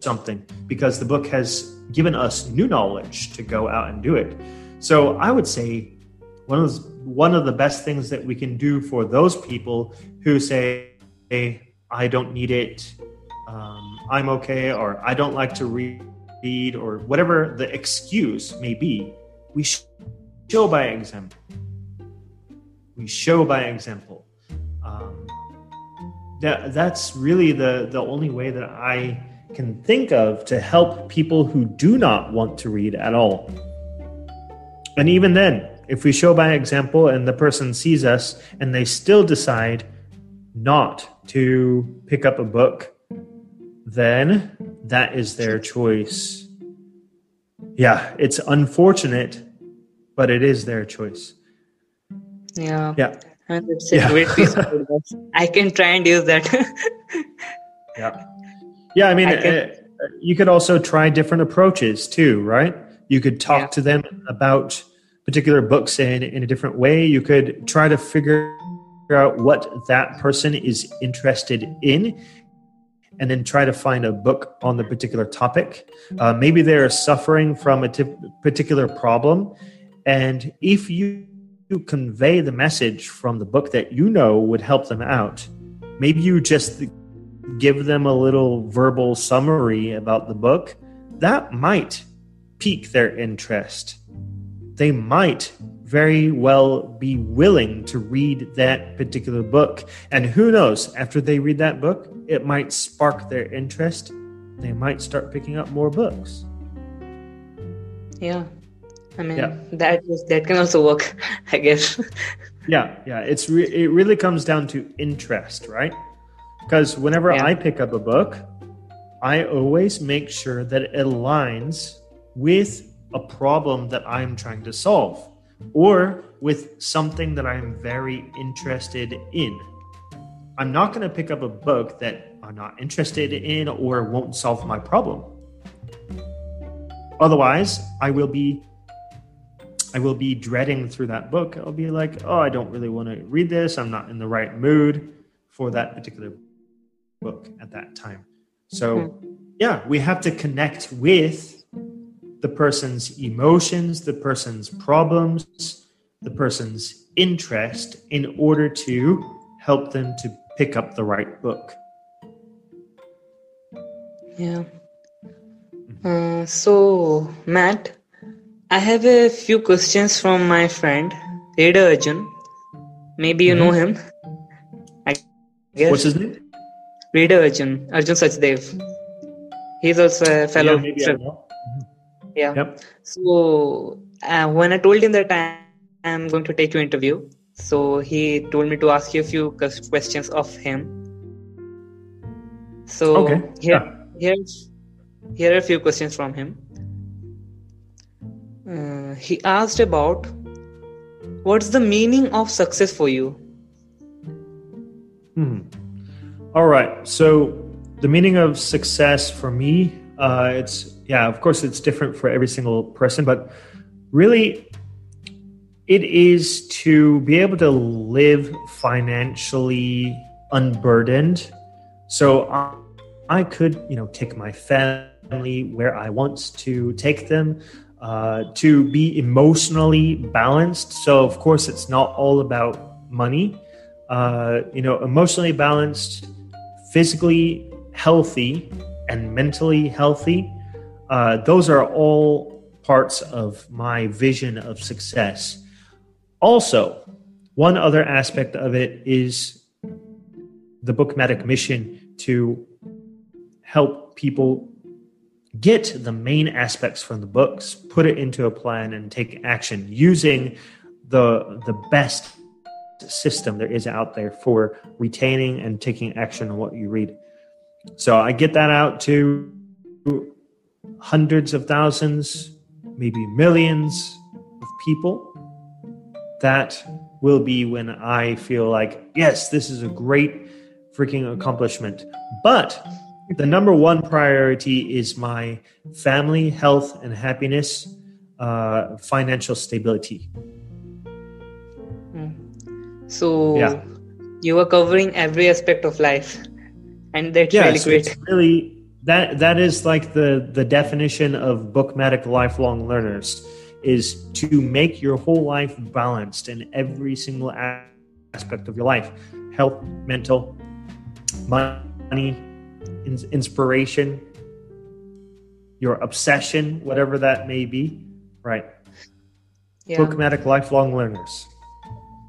something because the book has given us new knowledge to go out and do it. So I would say one of those, one of the best things that we can do for those people who say I don't need it, um, I'm okay, or I don't like to read read or whatever the excuse may be, we show by example. We show by example. Um, that that's really the the only way that I can think of to help people who do not want to read at all. And even then, if we show by example and the person sees us and they still decide not to pick up a book, then that is their choice. Yeah, it's unfortunate, but it is their choice. Yeah. Yeah. And it's a yeah. great piece of advice. I can try and use that. yeah. Yeah, I mean, I can... uh, you could also try different approaches too, right? You could talk yeah. to them about particular books in, in a different way. You could try to figure out what that person is interested in and then try to find a book on the particular topic. Uh, maybe they're suffering from a t- particular problem. And if you, you convey the message from the book that you know would help them out, maybe you just give them a little verbal summary about the book, that might pique their interest. They might very well be willing to read that particular book. And who knows, after they read that book, it might spark their interest. They might start picking up more books. Yeah. I mean, yeah. that that can also work, *laughs* I guess. yeah, yeah. It's re- it really comes down to interest, right? Because whenever yeah. I pick up a book, I always make sure that it aligns with a problem that I'm trying to solve or with something that I'm very interested in. I'm not going to pick up a book that I'm not interested in or won't solve my problem. Otherwise, I will be I will be dreading through that book. I'll be like, "Oh, I don't really want to read this. I'm not in the right mood for that particular book at that time." So, mm-hmm. yeah, we have to connect with the person's emotions, the person's problems, the person's interest in order to help them to pick up the right book. Yeah. Uh, so, Matt, I have a few questions from my friend, Reda Arjun. Maybe you mm-hmm. know him. I guess. What's his name? Reda Arjun, Arjun Sachdev. He's also a fellow. Yeah, maybe I know yeah yep. so uh, when i told him that I, am going to take your interview so he told me to ask you a few questions of him so okay. here yeah. here's here are a few questions from him uh, he asked about what's the meaning of success for you hmm. all right so the meaning of success for me uh, it's yeah, of course, it's different for every single person, but really, it is to be able to live financially unburdened. So I, I could, you know, take my family where I want to take them. Uh, to be emotionally balanced. So, of course, it's not all about money. Uh, you know, emotionally balanced, physically healthy, and mentally healthy, uh, those are all parts of my vision of success. Also, one other aspect of it is the Bookmattic mission to help people get the main aspects from the books, put it into a plan, and take action using the the best system there is out there for retaining and taking action on what you read. So I get that out to hundreds of thousands, maybe millions of people. That will be when I feel like, yes, this is a great freaking accomplishment. But the number one priority is my family, health, and happiness, uh, financial stability. Hmm. So, yeah. you are covering every aspect of life and that's yeah, really so great. really that that is like the the definition of bookmattic lifelong learners is to make your whole life balanced in every single aspect of your life health mental money inspiration your obsession, whatever that may be. Right. Yeah. Bookmattic lifelong learners.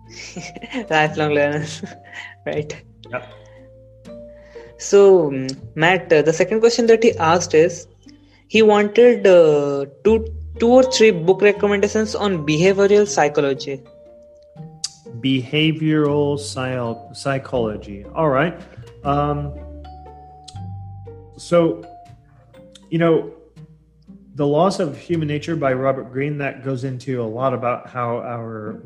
*laughs* lifelong learners. *laughs* right. Yep. So, mm, Matt, uh, the second question that he asked is he wanted uh, two, two or three book recommendations on behavioral psychology. Behavioral psy- psychology. All right. Um, so, you know, the Laws of human nature by robert greene that goes into a lot about how our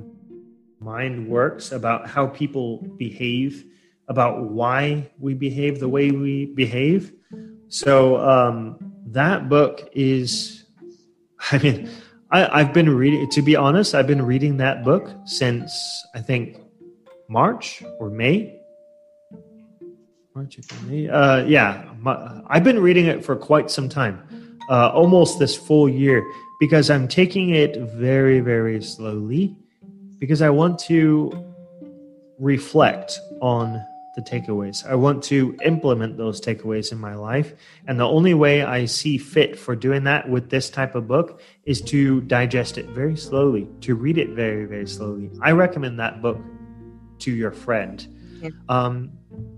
mind works about how people behave about why we behave the way we behave. So um, that book is *laughs* i mean I, i've been reading to be honest i've been reading that book since i think march or may. March or may. Uh, yeah my, i've been reading it for quite some time uh, almost this full year because I'm taking it very, very slowly because I want to reflect on the takeaways. I want to implement those takeaways in my life. And the only way I see fit for doing that with this type of book is to digest it very slowly, to read it very, very slowly. I recommend that book to your friend. Yeah. Um,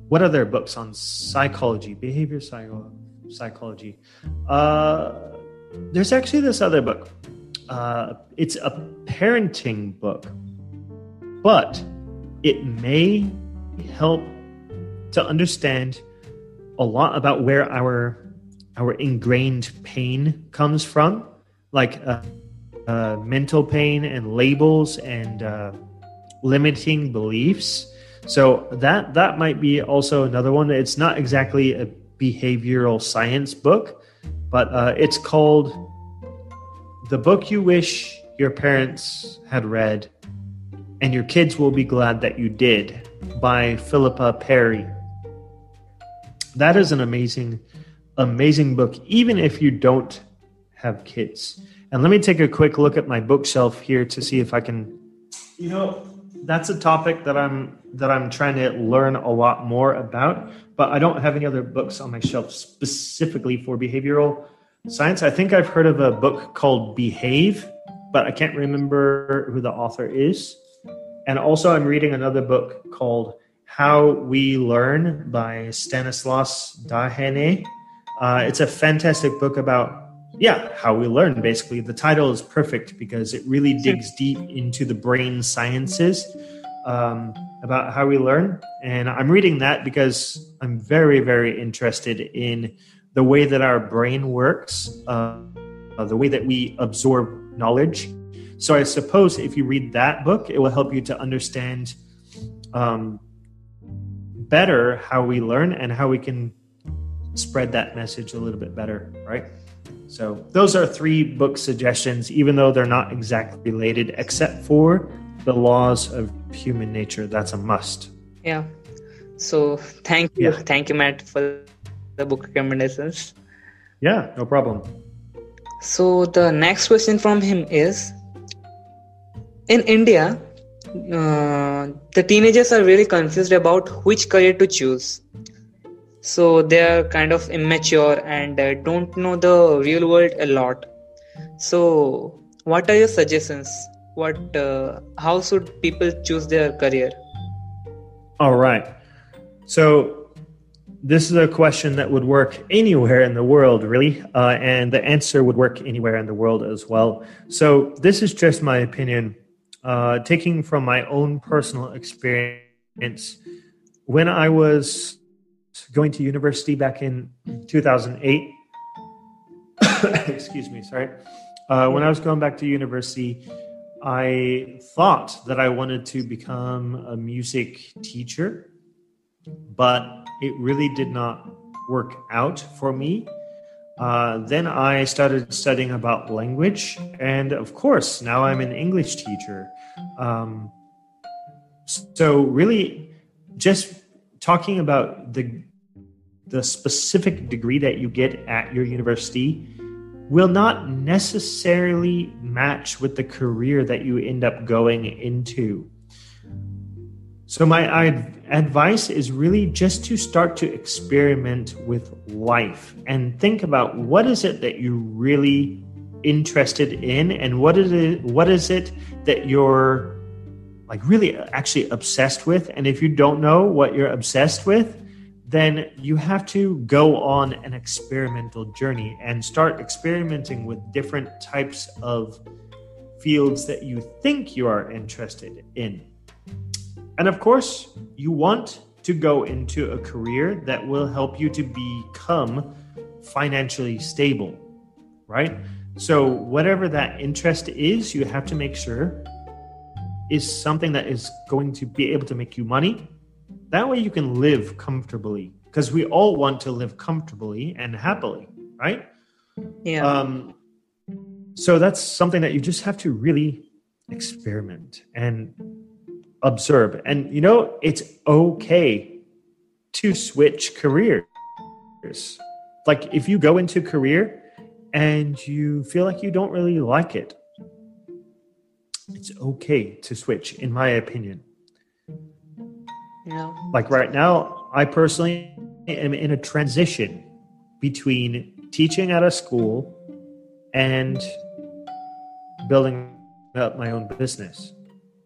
what other books on psychology, behavior psychology? psychology. Uh, there's actually this other book. Uh, it's a parenting book, but it may help to understand a lot about where our our ingrained pain comes from, like uh, uh, mental pain and labels and uh, limiting beliefs. So that that might be also another one. It's not exactly a behavioral science book, but uh, it's called The Book You Wish Your Parents Had Read, and Your Kids Will Be Glad That You Did by Philippa Perry. That is an amazing, amazing book, even if you don't have kids. And let me take a quick look at my bookshelf here to see if I can. You know, that's a topic that I'm that I'm trying to learn a lot more about but I don't have any other books on my shelf specifically for behavioral science. I think I've heard of a book called Behave, but I can't remember who the author is. And also, I'm reading another book called How We Learn by Stanislas Dehaene. Uh, it's a fantastic book about, yeah, how we learn, basically. The title is perfect because it really digs deep into the brain sciences um, about how we learn. And I'm reading that because I'm very, very interested in the way that our brain works, uh, the way that we absorb knowledge. So I suppose if you read that book, it will help you to understand um, better how we learn and how we can spread that message a little bit better, right? So those are three book suggestions, even though they're not exactly related, except for the laws of human nature. That's a must. Yeah. So thank you, yeah. thank you, Matt, for the book recommendations. Yeah, no problem. So the next question from him is: In India, uh, the teenagers are really confused about which career to choose. So they are kind of immature and uh, don't know the real world a lot. So, what are your suggestions? what uh, how should people choose their career all right so this is a question that would work anywhere in the world really uh, and the answer would work anywhere in the world as well so this is just my opinion uh, taking from my own personal experience when i was going to university back in 2008 *coughs* excuse me sorry uh, when i was going back to university I thought that I wanted to become a music teacher, but it really did not work out for me. Uh, then I started studying about language, and of course, now I'm an English teacher. Um, so, really, just talking about the the specific degree that you get at your university will not necessarily match with the career that you end up going into. So, my advice is really just to start to experiment with life and think about what is it that you're really interested in and what is it what is it that you're like really uh, actually obsessed with. And if you don't know what you're obsessed with then you have to go on an experimental journey and start experimenting with different types of fields that you think you are interested in and of course, you want to go into a career that will help you to become financially stable, right? So, whatever that interest is, you have to make sure is something that is going to be able to make you money. That way, you can live comfortably because we all want to live comfortably and happily, right? Yeah. Um, so, that's something that you just have to really experiment and observe. And you know, it's okay to switch careers. Like if you go into career and you feel like you don't really like it, it's okay to switch, in my opinion. Yeah. Like right now, I personally am in a transition between teaching at a school and building up my own business.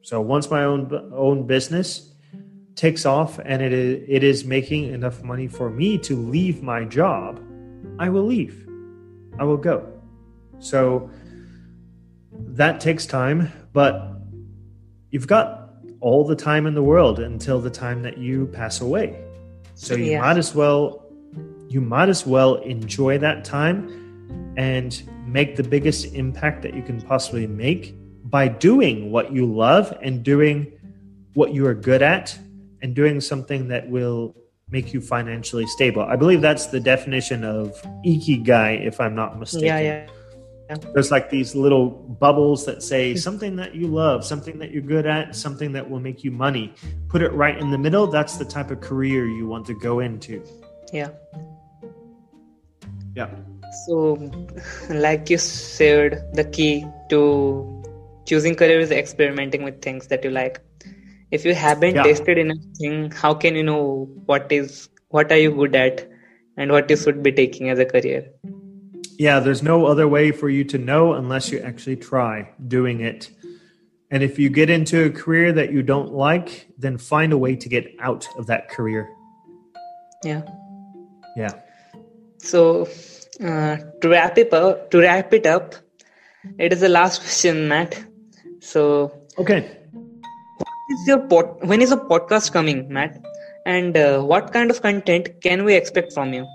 So once my own own business takes off and it is, it is making enough money for me to leave my job, I will leave. I will go. So that takes time, but you've got all the time in the world until the time that you pass away. So you yeah. might as well you might as well enjoy that time and make the biggest impact that you can possibly make by doing what you love and doing what you are good at and doing something that will make you financially stable. I believe that's the definition of ikigai, if I'm not mistaken. Yeah, yeah. yeah. There's like these little bubbles that say something that you love, something that you're good at, something that will make you money. Put it right in the middle. That's the type of career you want to go into. Yeah. Yeah. So, like you said, the key to choosing career is experimenting with things that you like. If you haven't yeah. tasted anything how can you know what is what are you good at and what you should be taking as a career? Yeah there's no other way for you to know unless you actually try doing it. And if you get into a career that you don't like then find a way to get out of that career. Yeah. Yeah. So uh, to wrap it up to wrap it up it is the last question matt so okay, is your pod, when is a podcast coming, Matt? And uh, what kind of content can we expect from you?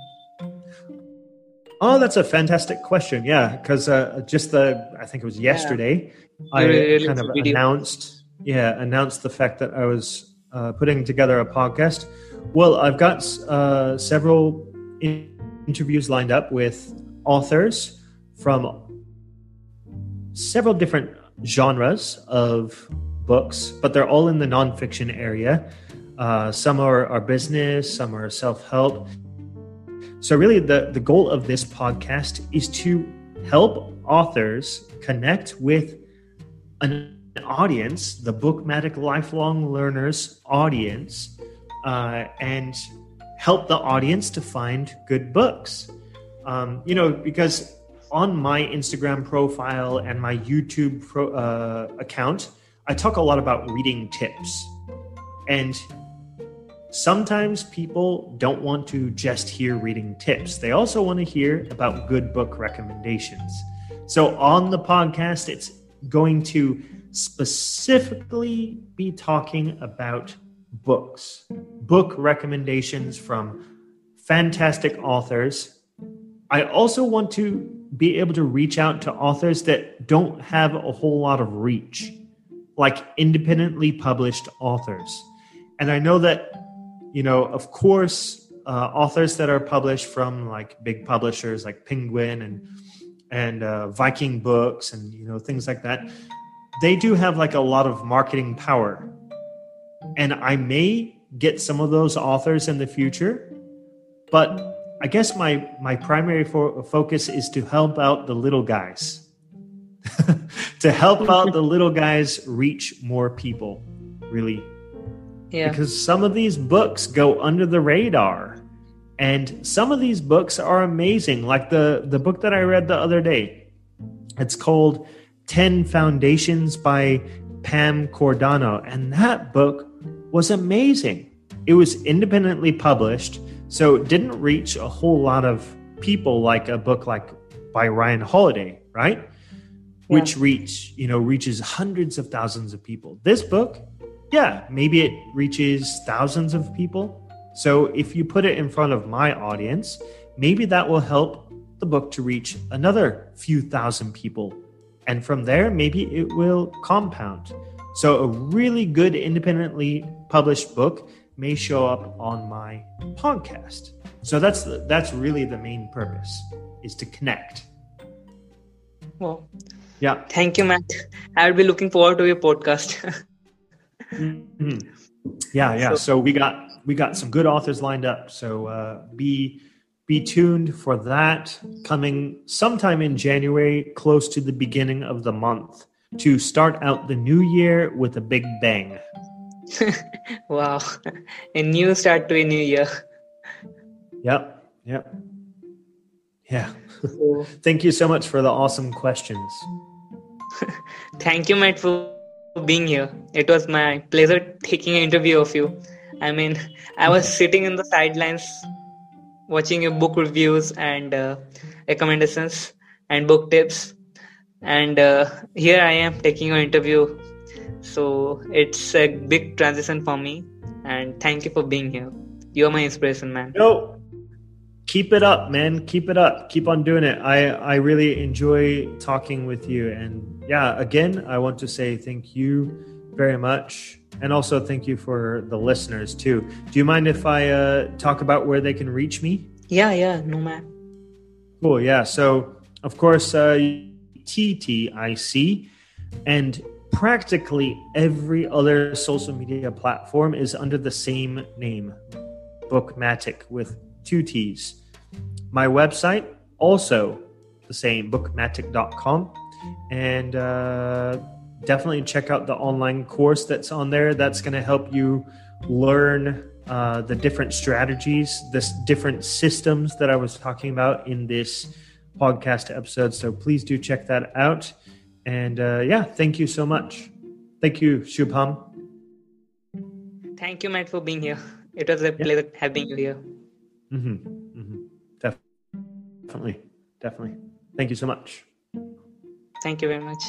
Oh, that's a fantastic question. Yeah, because uh, just the I think it was yesterday, yeah. I really kind of video. announced yeah announced the fact that I was uh, putting together a podcast. Well, I've got uh, several interviews lined up with authors from several different genres of books, but they're all in the nonfiction area. Uh, some are, are business, some are self help. So, really, the, the goal of this podcast is to help authors connect with an audience, the Bookmattic Lifelong Learners audience, uh, and help the audience to find good books. Um, you know, because on my Instagram profile and my YouTube pro, uh, account, I talk a lot about reading tips. And sometimes people don't want to just hear reading tips, they also want to hear about good book recommendations. So on the podcast, it's going to specifically be talking about books, book recommendations from fantastic authors. I also want to be able to reach out to authors that don't have a whole lot of reach, like independently published authors. And I know that, you know, of course, uh, authors that are published from like big publishers like Penguin and and uh, Viking Books and you know things like that, they do have like a lot of marketing power. And I may get some of those authors in the future, but I guess my my primary fo- focus is to help out the little guys, *laughs* to help out the little guys reach more people, really. Yeah. Because some of these books go under the radar. And some of these books are amazing. Like the, the book that I read the other day. It's called 10 Foundations by Pam Cordano. And that book was amazing. It was independently published, so it didn't reach a whole lot of people like a book like by Ryan Holiday, right? Yeah. Which reach, you know, reaches hundreds of thousands of people. This book, yeah, maybe it reaches thousands of people. So if you put it in front of my audience, maybe that will help the book to reach another few thousand people. And from there, maybe it will compound. So a really good independently published book may show up on my podcast. So that's the, that's really the main purpose is to connect. Well, Yeah. thank you, Matt. I'll be looking forward to your podcast. *laughs* Mhm. Yeah, yeah. So- So we got we got some good authors lined up. So uh, be be tuned for that coming sometime in January, close to the beginning of the month, to start out the new year with a big bang. *laughs* wow. A new start to a new year. Yep, yep, yeah. So, *laughs* Thank you so much for the awesome questions. *laughs* thank you, Matt, for being here. It was my pleasure taking an interview of you. I mean, I was sitting in the sidelines watching your book reviews and uh, recommendations and book tips. And uh, here I am taking your interview. So it's a big transition for me. And thank you for being here. You're my inspiration, man. No, keep it up, man. Keep it up. Keep on doing it. I I really enjoy talking with you, and yeah, again, I want to say thank you very much, and also thank you for the listeners too. Do you mind if I uh, talk about where they can reach me? Yeah, yeah, no, man. Cool. Yeah. So, of course, uh, TTIC and practically every other social media platform is under the same name, Bookmattic with two T's. My website, also the same, bookmattic.com. And uh, definitely check out the online course that's on there. That's going to help you learn uh, the different strategies, the different systems that I was talking about in this podcast episode. So please do check that out. And uh, yeah, thank you so much. Thank you, Shubham. Thank you, Matt, for being here. It was a pleasure having you here. hmm hmm Definitely, definitely. Thank you so much. Thank you very much.